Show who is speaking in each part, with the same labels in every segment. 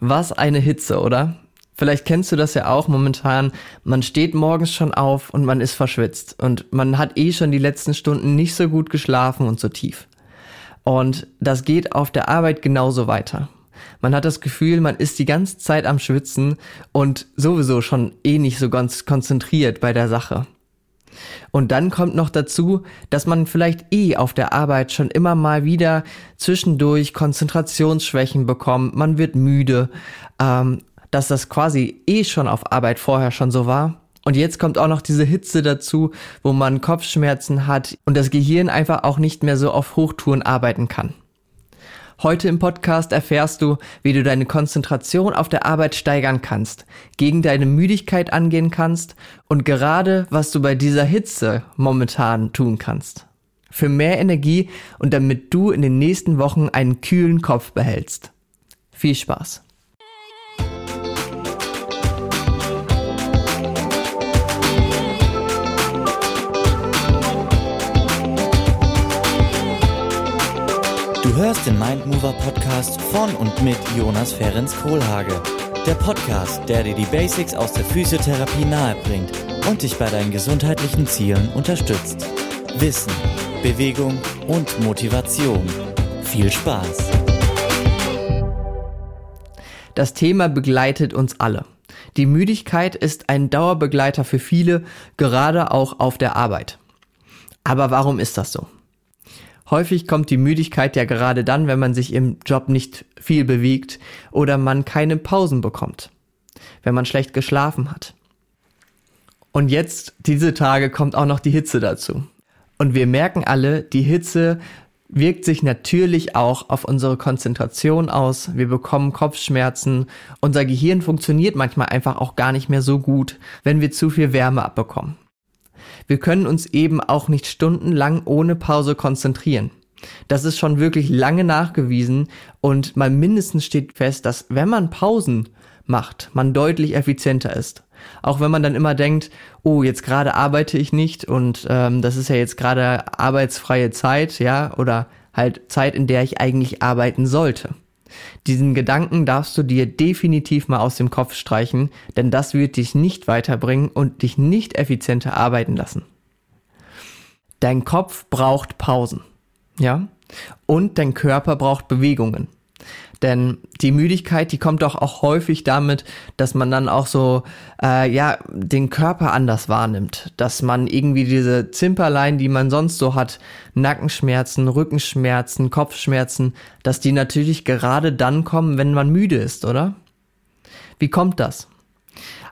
Speaker 1: Was eine Hitze, oder? Vielleicht kennst du das ja auch momentan. Man steht morgens schon auf und man ist verschwitzt und man hat eh schon die letzten Stunden nicht so gut geschlafen und so tief. Und das geht auf der Arbeit genauso weiter. Man hat das Gefühl, man ist die ganze Zeit am Schwitzen und sowieso schon eh nicht so ganz konzentriert bei der Sache. Und dann kommt noch dazu, dass man vielleicht eh auf der Arbeit schon immer mal wieder zwischendurch Konzentrationsschwächen bekommt, man wird müde, ähm, dass das quasi eh schon auf Arbeit vorher schon so war. Und jetzt kommt auch noch diese Hitze dazu, wo man Kopfschmerzen hat und das Gehirn einfach auch nicht mehr so auf Hochtouren arbeiten kann. Heute im Podcast erfährst du, wie du deine Konzentration auf der Arbeit steigern kannst, gegen deine Müdigkeit angehen kannst und gerade, was du bei dieser Hitze momentan tun kannst. Für mehr Energie und damit du in den nächsten Wochen einen kühlen Kopf behältst. Viel Spaß!
Speaker 2: Du hörst den Mindmover Podcast von und mit Jonas Ferens Kohlhage. Der Podcast, der dir die Basics aus der Physiotherapie nahebringt und dich bei deinen gesundheitlichen Zielen unterstützt. Wissen, Bewegung und Motivation. Viel Spaß!
Speaker 1: Das Thema begleitet uns alle. Die Müdigkeit ist ein Dauerbegleiter für viele, gerade auch auf der Arbeit. Aber warum ist das so? Häufig kommt die Müdigkeit ja gerade dann, wenn man sich im Job nicht viel bewegt oder man keine Pausen bekommt, wenn man schlecht geschlafen hat. Und jetzt, diese Tage, kommt auch noch die Hitze dazu. Und wir merken alle, die Hitze wirkt sich natürlich auch auf unsere Konzentration aus. Wir bekommen Kopfschmerzen. Unser Gehirn funktioniert manchmal einfach auch gar nicht mehr so gut, wenn wir zu viel Wärme abbekommen. Wir können uns eben auch nicht stundenlang ohne Pause konzentrieren. Das ist schon wirklich lange nachgewiesen und mal mindestens steht fest, dass wenn man Pausen macht, man deutlich effizienter ist. Auch wenn man dann immer denkt, oh, jetzt gerade arbeite ich nicht und ähm, das ist ja jetzt gerade arbeitsfreie Zeit, ja, oder halt Zeit, in der ich eigentlich arbeiten sollte. Diesen Gedanken darfst du dir definitiv mal aus dem Kopf streichen, denn das wird dich nicht weiterbringen und dich nicht effizienter arbeiten lassen. Dein Kopf braucht Pausen, ja? Und dein Körper braucht Bewegungen. Denn die Müdigkeit, die kommt doch auch häufig damit, dass man dann auch so, äh, ja, den Körper anders wahrnimmt. Dass man irgendwie diese Zimperlein, die man sonst so hat, Nackenschmerzen, Rückenschmerzen, Kopfschmerzen, dass die natürlich gerade dann kommen, wenn man müde ist, oder? Wie kommt das?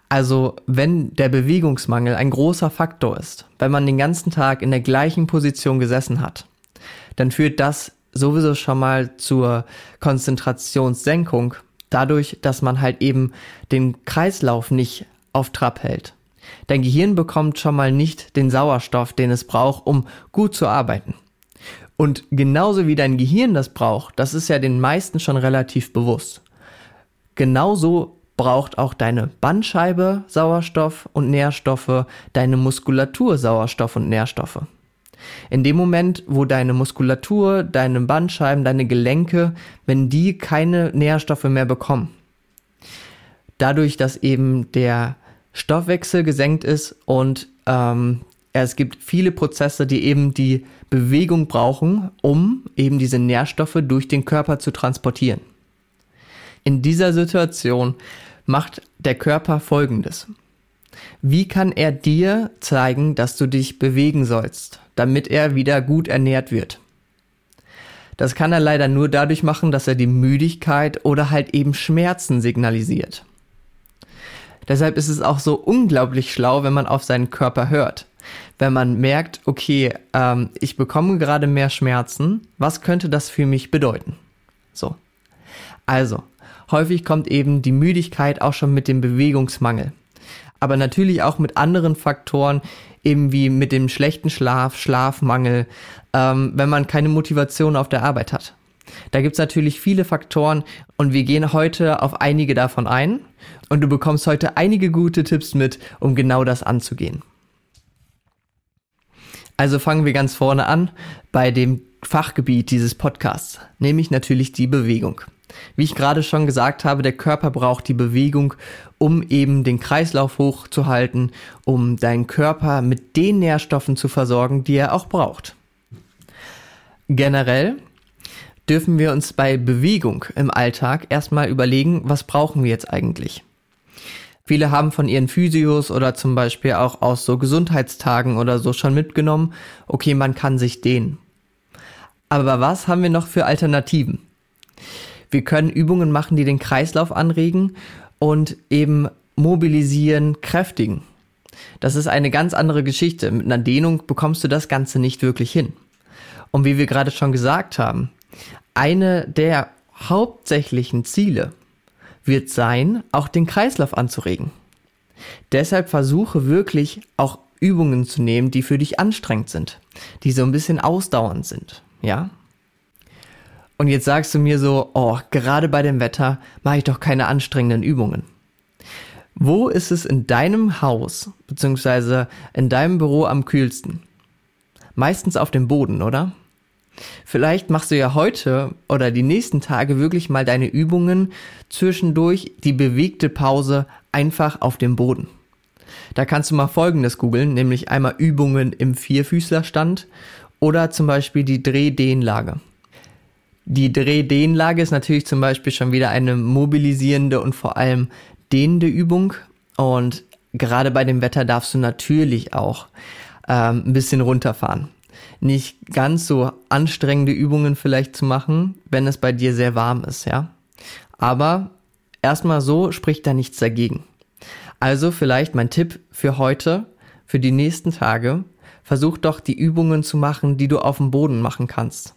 Speaker 1: Also, wenn der Bewegungsmangel ein großer Faktor ist, wenn man den ganzen Tag in der gleichen Position gesessen hat, dann führt das sowieso schon mal zur Konzentrationssenkung, dadurch, dass man halt eben den Kreislauf nicht auf Trab hält. Dein Gehirn bekommt schon mal nicht den Sauerstoff, den es braucht, um gut zu arbeiten. Und genauso wie dein Gehirn das braucht, das ist ja den meisten schon relativ bewusst. Genauso braucht auch deine Bandscheibe Sauerstoff und Nährstoffe, deine Muskulatur Sauerstoff und Nährstoffe. In dem Moment, wo deine Muskulatur, deine Bandscheiben, deine Gelenke, wenn die keine Nährstoffe mehr bekommen, dadurch, dass eben der Stoffwechsel gesenkt ist und ähm, es gibt viele Prozesse, die eben die Bewegung brauchen, um eben diese Nährstoffe durch den Körper zu transportieren. In dieser Situation macht der Körper Folgendes. Wie kann er dir zeigen, dass du dich bewegen sollst, damit er wieder gut ernährt wird? Das kann er leider nur dadurch machen, dass er die Müdigkeit oder halt eben Schmerzen signalisiert. Deshalb ist es auch so unglaublich schlau, wenn man auf seinen Körper hört. Wenn man merkt, okay, ähm, ich bekomme gerade mehr Schmerzen, was könnte das für mich bedeuten? So. Also, häufig kommt eben die Müdigkeit auch schon mit dem Bewegungsmangel aber natürlich auch mit anderen Faktoren, eben wie mit dem schlechten Schlaf, Schlafmangel, ähm, wenn man keine Motivation auf der Arbeit hat. Da gibt's natürlich viele Faktoren und wir gehen heute auf einige davon ein und du bekommst heute einige gute Tipps mit, um genau das anzugehen. Also fangen wir ganz vorne an bei dem Fachgebiet dieses Podcasts, nämlich natürlich die Bewegung. Wie ich gerade schon gesagt habe, der Körper braucht die Bewegung, um eben den Kreislauf hochzuhalten, um deinen Körper mit den Nährstoffen zu versorgen, die er auch braucht. Generell dürfen wir uns bei Bewegung im Alltag erstmal überlegen, was brauchen wir jetzt eigentlich? Viele haben von ihren Physios oder zum Beispiel auch aus so Gesundheitstagen oder so schon mitgenommen, okay, man kann sich dehnen. Aber was haben wir noch für Alternativen? Wir können Übungen machen, die den Kreislauf anregen und eben mobilisieren, kräftigen. Das ist eine ganz andere Geschichte. Mit einer Dehnung bekommst du das Ganze nicht wirklich hin. Und wie wir gerade schon gesagt haben, eine der hauptsächlichen Ziele wird sein, auch den Kreislauf anzuregen. Deshalb versuche wirklich auch Übungen zu nehmen, die für dich anstrengend sind, die so ein bisschen ausdauernd sind, ja? Und jetzt sagst du mir so, oh, gerade bei dem Wetter mache ich doch keine anstrengenden Übungen. Wo ist es in deinem Haus bzw. in deinem Büro am kühlsten? Meistens auf dem Boden, oder? Vielleicht machst du ja heute oder die nächsten Tage wirklich mal deine Übungen zwischendurch die bewegte Pause einfach auf dem Boden. Da kannst du mal folgendes googeln, nämlich einmal Übungen im Vierfüßlerstand oder zum Beispiel die Drehdehnlage. Die Drehdehnlage ist natürlich zum Beispiel schon wieder eine mobilisierende und vor allem dehnende Übung und gerade bei dem Wetter darfst du natürlich auch ähm, ein bisschen runterfahren nicht ganz so anstrengende Übungen vielleicht zu machen, wenn es bei dir sehr warm ist, ja. Aber erstmal so spricht da nichts dagegen. Also vielleicht mein Tipp für heute, für die nächsten Tage, versuch doch die Übungen zu machen, die du auf dem Boden machen kannst.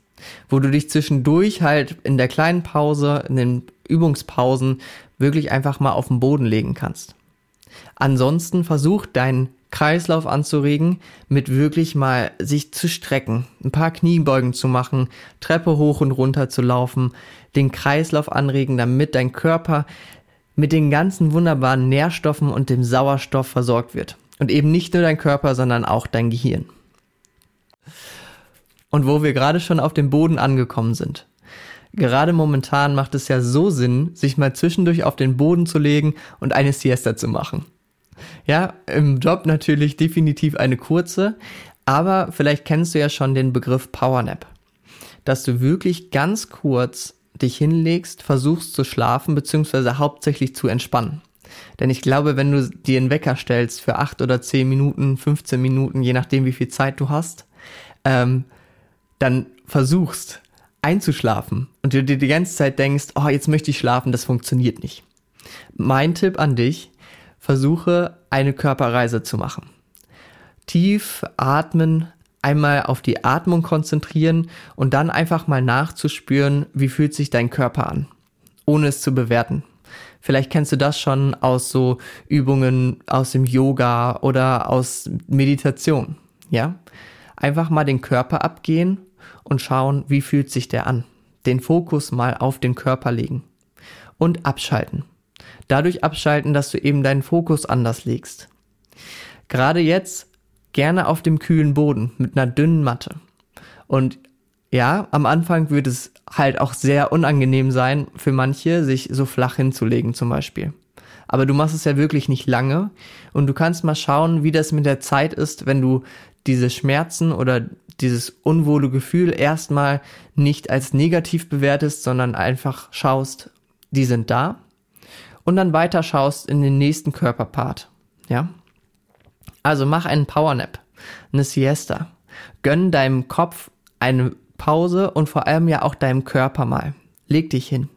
Speaker 1: Wo du dich zwischendurch halt in der kleinen Pause, in den Übungspausen wirklich einfach mal auf den Boden legen kannst. Ansonsten versuch deinen Kreislauf anzuregen, mit wirklich mal sich zu strecken, ein paar Kniebeugen zu machen, Treppe hoch und runter zu laufen, den Kreislauf anregen, damit dein Körper mit den ganzen wunderbaren Nährstoffen und dem Sauerstoff versorgt wird. Und eben nicht nur dein Körper, sondern auch dein Gehirn. Und wo wir gerade schon auf dem Boden angekommen sind. Gerade momentan macht es ja so Sinn, sich mal zwischendurch auf den Boden zu legen und eine Siesta zu machen. Ja, im Job natürlich definitiv eine kurze, aber vielleicht kennst du ja schon den Begriff Powernap. Dass du wirklich ganz kurz dich hinlegst, versuchst zu schlafen, beziehungsweise hauptsächlich zu entspannen. Denn ich glaube, wenn du dir einen Wecker stellst für acht oder zehn Minuten, 15 Minuten, je nachdem wie viel Zeit du hast, ähm, dann versuchst einzuschlafen und du dir die ganze Zeit denkst, oh, jetzt möchte ich schlafen, das funktioniert nicht. Mein Tipp an dich, versuche eine Körperreise zu machen. Tief atmen, einmal auf die Atmung konzentrieren und dann einfach mal nachzuspüren, wie fühlt sich dein Körper an, ohne es zu bewerten. Vielleicht kennst du das schon aus so Übungen aus dem Yoga oder aus Meditation, ja? Einfach mal den Körper abgehen und schauen, wie fühlt sich der an. Den Fokus mal auf den Körper legen und abschalten dadurch abschalten, dass du eben deinen Fokus anders legst. Gerade jetzt gerne auf dem kühlen Boden mit einer dünnen Matte. Und ja, am Anfang wird es halt auch sehr unangenehm sein für manche, sich so flach hinzulegen zum Beispiel. Aber du machst es ja wirklich nicht lange und du kannst mal schauen, wie das mit der Zeit ist, wenn du diese Schmerzen oder dieses unwohle Gefühl erstmal nicht als negativ bewertest, sondern einfach schaust, die sind da und dann weiter schaust in den nächsten Körperpart. Ja? Also mach einen Powernap, eine Siesta. Gönn deinem Kopf eine Pause und vor allem ja auch deinem Körper mal. Leg dich hin.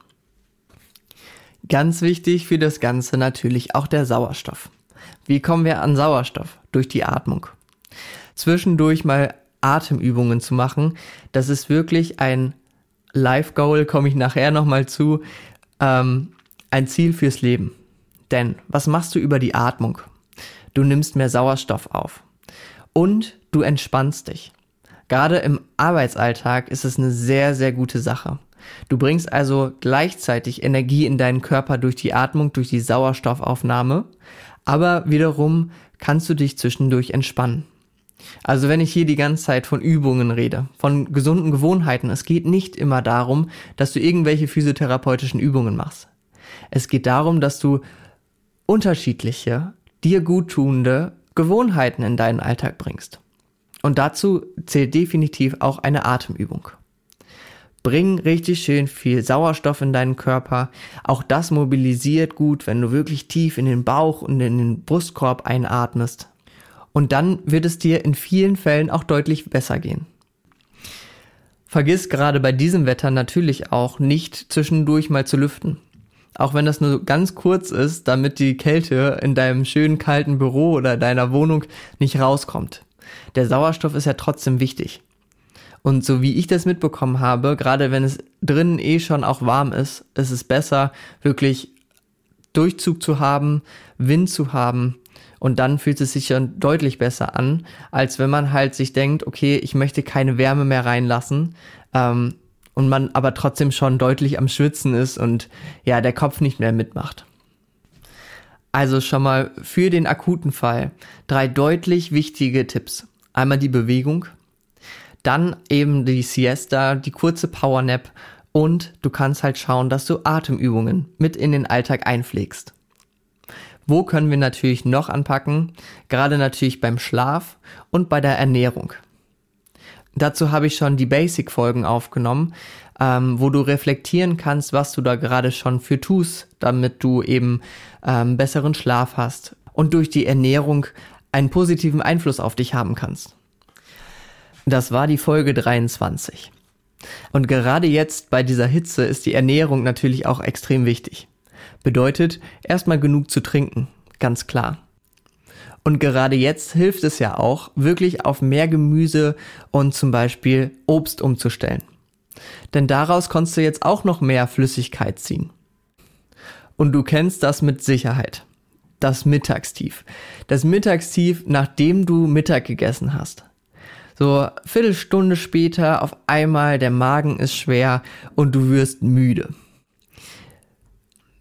Speaker 1: Ganz wichtig für das Ganze natürlich auch der Sauerstoff. Wie kommen wir an Sauerstoff? Durch die Atmung. Zwischendurch mal Atemübungen zu machen, das ist wirklich ein Life Goal, komme ich nachher nochmal zu. Ähm, ein Ziel fürs Leben. Denn was machst du über die Atmung? Du nimmst mehr Sauerstoff auf. Und du entspannst dich. Gerade im Arbeitsalltag ist es eine sehr, sehr gute Sache. Du bringst also gleichzeitig Energie in deinen Körper durch die Atmung, durch die Sauerstoffaufnahme, aber wiederum kannst du dich zwischendurch entspannen. Also wenn ich hier die ganze Zeit von Übungen rede, von gesunden Gewohnheiten, es geht nicht immer darum, dass du irgendwelche physiotherapeutischen Übungen machst. Es geht darum, dass du unterschiedliche, dir guttunende Gewohnheiten in deinen Alltag bringst. Und dazu zählt definitiv auch eine Atemübung. Bring richtig schön viel Sauerstoff in deinen Körper. Auch das mobilisiert gut, wenn du wirklich tief in den Bauch und in den Brustkorb einatmest. Und dann wird es dir in vielen Fällen auch deutlich besser gehen. Vergiss gerade bei diesem Wetter natürlich auch nicht zwischendurch mal zu lüften. Auch wenn das nur ganz kurz ist, damit die Kälte in deinem schönen kalten Büro oder deiner Wohnung nicht rauskommt. Der Sauerstoff ist ja trotzdem wichtig. Und so wie ich das mitbekommen habe, gerade wenn es drinnen eh schon auch warm ist, ist es besser, wirklich Durchzug zu haben, Wind zu haben und dann fühlt es sich schon deutlich besser an, als wenn man halt sich denkt, okay, ich möchte keine Wärme mehr reinlassen ähm, und man aber trotzdem schon deutlich am Schwitzen ist und ja, der Kopf nicht mehr mitmacht. Also schon mal für den akuten Fall drei deutlich wichtige Tipps. Einmal die Bewegung, dann eben die Siesta, die kurze Powernap und du kannst halt schauen, dass du Atemübungen mit in den Alltag einpflegst. Wo können wir natürlich noch anpacken? Gerade natürlich beim Schlaf und bei der Ernährung. Dazu habe ich schon die Basic-Folgen aufgenommen, ähm, wo du reflektieren kannst, was du da gerade schon für tust, damit du eben ähm, besseren Schlaf hast und durch die Ernährung einen positiven Einfluss auf dich haben kannst. Das war die Folge 23. Und gerade jetzt bei dieser Hitze ist die Ernährung natürlich auch extrem wichtig. Bedeutet, erstmal genug zu trinken, ganz klar. Und gerade jetzt hilft es ja auch, wirklich auf mehr Gemüse und zum Beispiel Obst umzustellen. Denn daraus konntest du jetzt auch noch mehr Flüssigkeit ziehen. Und du kennst das mit Sicherheit. Das Mittagstief. Das Mittagstief, nachdem du Mittag gegessen hast. So, Viertelstunde später auf einmal der Magen ist schwer und du wirst müde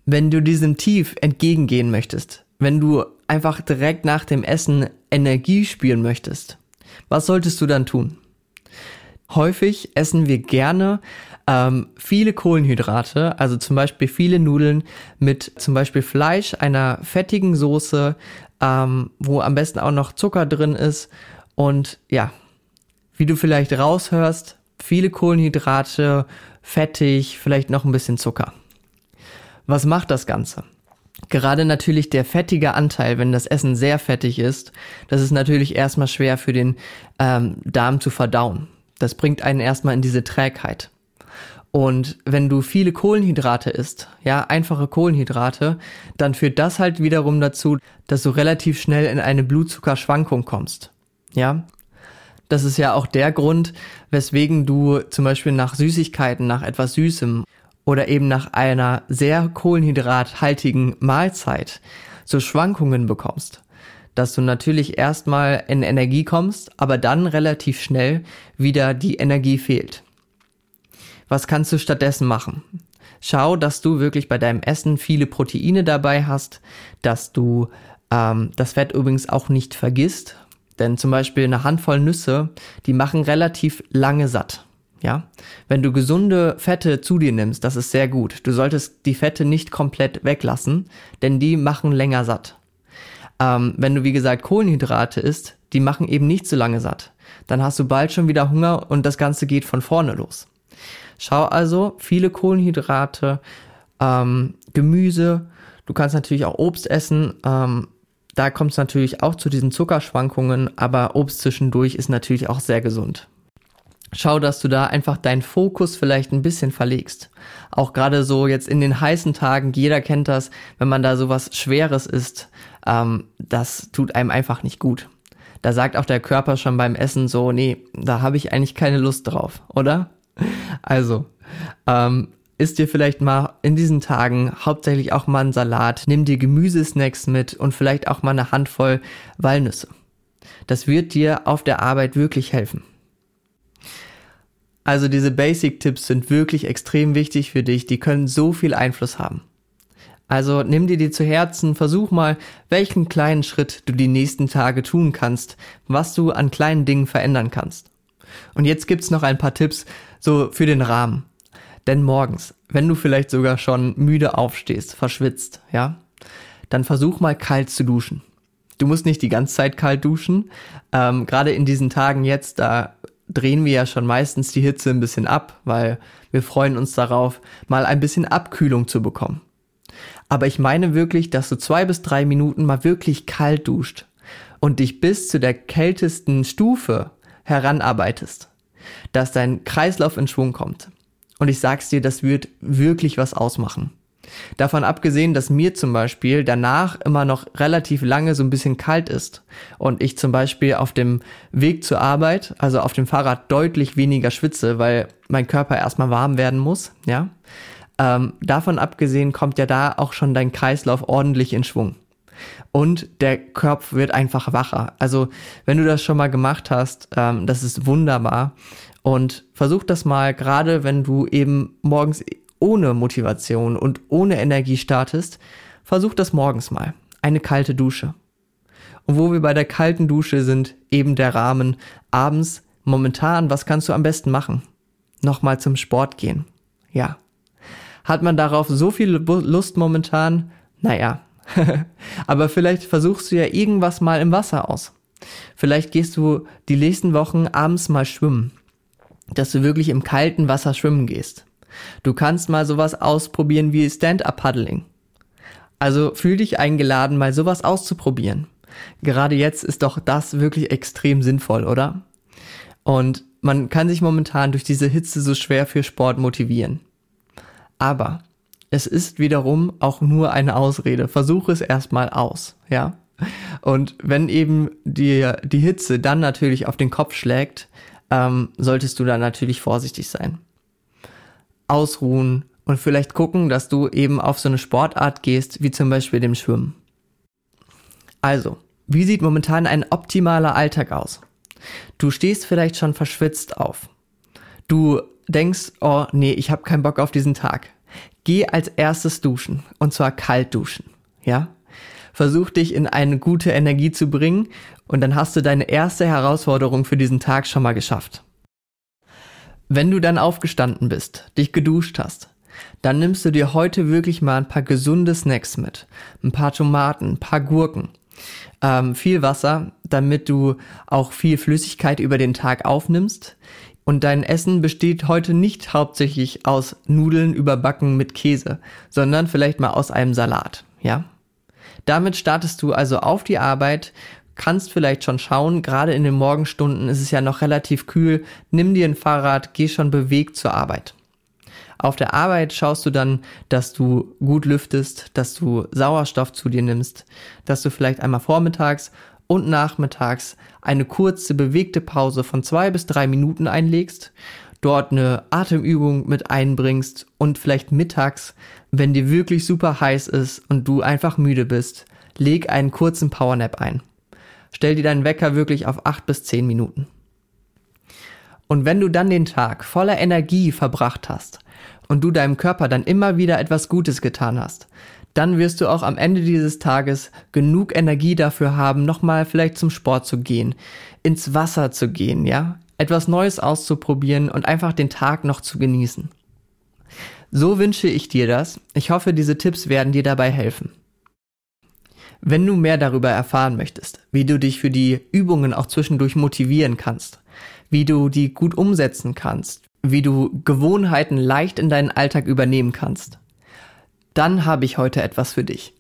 Speaker 1: wenn du diesem Tief entgegengehen möchtest, wenn du einfach direkt nach dem Essen Energie spüren möchtest, was solltest du dann tun? Häufig essen wir gerne ähm, viele Kohlenhydrate, also zum Beispiel viele Nudeln mit zum Beispiel Fleisch, einer fettigen Soße, ähm, wo am besten auch noch Zucker drin ist und ja, wie du vielleicht raushörst, viele Kohlenhydrate, fettig, vielleicht noch ein bisschen Zucker. Was macht das Ganze? Gerade natürlich der fettige Anteil, wenn das Essen sehr fettig ist, das ist natürlich erstmal schwer für den ähm, Darm zu verdauen. Das bringt einen erstmal in diese Trägheit. Und wenn du viele Kohlenhydrate isst, ja, einfache Kohlenhydrate, dann führt das halt wiederum dazu, dass du relativ schnell in eine Blutzuckerschwankung kommst. Ja. Das ist ja auch der Grund, weswegen du zum Beispiel nach Süßigkeiten, nach etwas Süßem oder eben nach einer sehr kohlenhydrathaltigen Mahlzeit so Schwankungen bekommst, dass du natürlich erstmal in Energie kommst, aber dann relativ schnell wieder die Energie fehlt. Was kannst du stattdessen machen? Schau, dass du wirklich bei deinem Essen viele Proteine dabei hast, dass du ähm, das Fett übrigens auch nicht vergisst, denn zum Beispiel eine Handvoll Nüsse, die machen relativ lange satt. Ja, wenn du gesunde Fette zu dir nimmst, das ist sehr gut. Du solltest die Fette nicht komplett weglassen, denn die machen länger satt. Ähm, wenn du wie gesagt Kohlenhydrate isst, die machen eben nicht so lange satt. Dann hast du bald schon wieder Hunger und das Ganze geht von vorne los. Schau also viele Kohlenhydrate, ähm, Gemüse. Du kannst natürlich auch Obst essen. Ähm, da kommt es natürlich auch zu diesen Zuckerschwankungen, aber Obst zwischendurch ist natürlich auch sehr gesund schau, dass du da einfach deinen Fokus vielleicht ein bisschen verlegst. Auch gerade so jetzt in den heißen Tagen, jeder kennt das, wenn man da sowas Schweres isst, ähm, das tut einem einfach nicht gut. Da sagt auch der Körper schon beim Essen so, nee, da habe ich eigentlich keine Lust drauf, oder? Also, ähm, isst dir vielleicht mal in diesen Tagen hauptsächlich auch mal einen Salat, nimm dir Gemüsesnacks mit und vielleicht auch mal eine Handvoll Walnüsse. Das wird dir auf der Arbeit wirklich helfen. Also diese Basic-Tipps sind wirklich extrem wichtig für dich. Die können so viel Einfluss haben. Also nimm dir die zu Herzen, versuch mal, welchen kleinen Schritt du die nächsten Tage tun kannst, was du an kleinen Dingen verändern kannst. Und jetzt gibt's noch ein paar Tipps so für den Rahmen. Denn morgens, wenn du vielleicht sogar schon müde aufstehst, verschwitzt, ja, dann versuch mal kalt zu duschen. Du musst nicht die ganze Zeit kalt duschen. Ähm, Gerade in diesen Tagen jetzt, da drehen wir ja schon meistens die Hitze ein bisschen ab, weil wir freuen uns darauf, mal ein bisschen Abkühlung zu bekommen. Aber ich meine wirklich, dass du zwei bis drei Minuten mal wirklich kalt duscht und dich bis zu der kältesten Stufe heranarbeitest, dass dein Kreislauf in Schwung kommt. Und ich sag's dir, das wird wirklich was ausmachen. Davon abgesehen, dass mir zum Beispiel danach immer noch relativ lange so ein bisschen kalt ist und ich zum Beispiel auf dem Weg zur Arbeit, also auf dem Fahrrad deutlich weniger schwitze, weil mein Körper erstmal warm werden muss, ja. Ähm, davon abgesehen kommt ja da auch schon dein Kreislauf ordentlich in Schwung. Und der Kopf wird einfach wacher. Also wenn du das schon mal gemacht hast, ähm, das ist wunderbar. Und versuch das mal, gerade wenn du eben morgens ohne Motivation und ohne Energie startest, versuch das morgens mal. Eine kalte Dusche. Und wo wir bei der kalten Dusche sind, eben der Rahmen. Abends, momentan, was kannst du am besten machen? Nochmal zum Sport gehen. Ja. Hat man darauf so viel Lust momentan? Naja. Aber vielleicht versuchst du ja irgendwas mal im Wasser aus. Vielleicht gehst du die nächsten Wochen abends mal schwimmen. Dass du wirklich im kalten Wasser schwimmen gehst. Du kannst mal sowas ausprobieren wie Stand-up-Paddling. Also fühl dich eingeladen, mal sowas auszuprobieren. Gerade jetzt ist doch das wirklich extrem sinnvoll, oder? Und man kann sich momentan durch diese Hitze so schwer für Sport motivieren. Aber es ist wiederum auch nur eine Ausrede. Versuche es erstmal aus, ja? Und wenn eben die, die Hitze dann natürlich auf den Kopf schlägt, ähm, solltest du da natürlich vorsichtig sein ausruhen und vielleicht gucken, dass du eben auf so eine Sportart gehst, wie zum Beispiel dem Schwimmen. Also, wie sieht momentan ein optimaler Alltag aus? Du stehst vielleicht schon verschwitzt auf. Du denkst, oh nee, ich habe keinen Bock auf diesen Tag. Geh als erstes duschen und zwar kalt duschen, ja? Versuch dich in eine gute Energie zu bringen und dann hast du deine erste Herausforderung für diesen Tag schon mal geschafft. Wenn du dann aufgestanden bist, dich geduscht hast, dann nimmst du dir heute wirklich mal ein paar gesunde Snacks mit. Ein paar Tomaten, ein paar Gurken, ähm, viel Wasser, damit du auch viel Flüssigkeit über den Tag aufnimmst. Und dein Essen besteht heute nicht hauptsächlich aus Nudeln überbacken mit Käse, sondern vielleicht mal aus einem Salat, ja? Damit startest du also auf die Arbeit kannst vielleicht schon schauen, gerade in den Morgenstunden ist es ja noch relativ kühl, nimm dir ein Fahrrad, geh schon bewegt zur Arbeit. Auf der Arbeit schaust du dann, dass du gut lüftest, dass du Sauerstoff zu dir nimmst, dass du vielleicht einmal vormittags und nachmittags eine kurze bewegte Pause von zwei bis drei Minuten einlegst, dort eine Atemübung mit einbringst und vielleicht mittags, wenn dir wirklich super heiß ist und du einfach müde bist, leg einen kurzen Powernap ein stell dir deinen Wecker wirklich auf acht bis zehn Minuten. Und wenn du dann den Tag voller Energie verbracht hast und du deinem Körper dann immer wieder etwas Gutes getan hast, dann wirst du auch am Ende dieses Tages genug Energie dafür haben, nochmal vielleicht zum Sport zu gehen, ins Wasser zu gehen, ja, etwas Neues auszuprobieren und einfach den Tag noch zu genießen. So wünsche ich dir das. Ich hoffe, diese Tipps werden dir dabei helfen. Wenn du mehr darüber erfahren möchtest, wie du dich für die Übungen auch zwischendurch motivieren kannst, wie du die gut umsetzen kannst, wie du Gewohnheiten leicht in deinen Alltag übernehmen kannst, dann habe ich heute etwas für dich.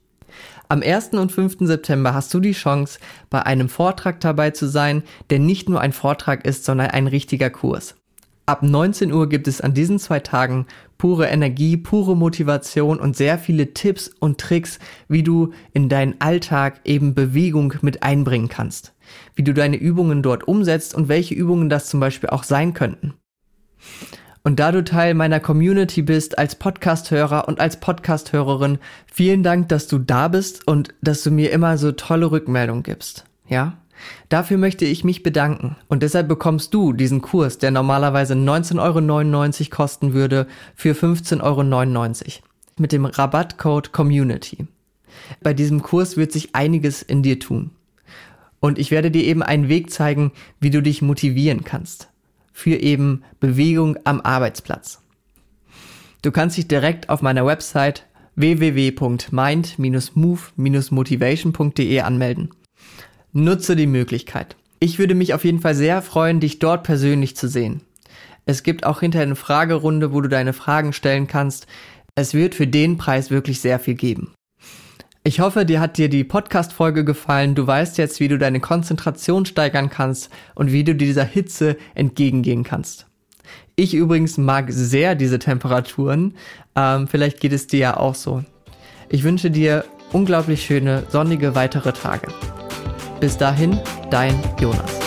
Speaker 1: Am 1. und 5. September hast du die Chance, bei einem Vortrag dabei zu sein, der nicht nur ein Vortrag ist, sondern ein richtiger Kurs. Ab 19 Uhr gibt es an diesen zwei Tagen pure Energie, pure Motivation und sehr viele Tipps und Tricks, wie du in deinen Alltag eben Bewegung mit einbringen kannst. Wie du deine Übungen dort umsetzt und welche Übungen das zum Beispiel auch sein könnten. Und da du Teil meiner Community bist als Podcasthörer und als Podcasthörerin, vielen Dank, dass du da bist und dass du mir immer so tolle Rückmeldungen gibst. Ja? Dafür möchte ich mich bedanken und deshalb bekommst du diesen Kurs, der normalerweise 19,99 Euro kosten würde, für 15,99 Euro. mit dem Rabattcode Community. Bei diesem Kurs wird sich einiges in dir tun. Und ich werde dir eben einen Weg zeigen, wie du dich motivieren kannst. Für eben Bewegung am Arbeitsplatz. Du kannst dich direkt auf meiner Website www.mind-move-motivation.de anmelden. Nutze die Möglichkeit. Ich würde mich auf jeden Fall sehr freuen, dich dort persönlich zu sehen. Es gibt auch hinterher eine Fragerunde, wo du deine Fragen stellen kannst. Es wird für den Preis wirklich sehr viel geben. Ich hoffe, dir hat dir die Podcast-Folge gefallen. Du weißt jetzt, wie du deine Konzentration steigern kannst und wie du dieser Hitze entgegengehen kannst. Ich übrigens mag sehr diese Temperaturen. Ähm, vielleicht geht es dir ja auch so. Ich wünsche dir unglaublich schöne, sonnige weitere Tage. Bis dahin, dein Jonas.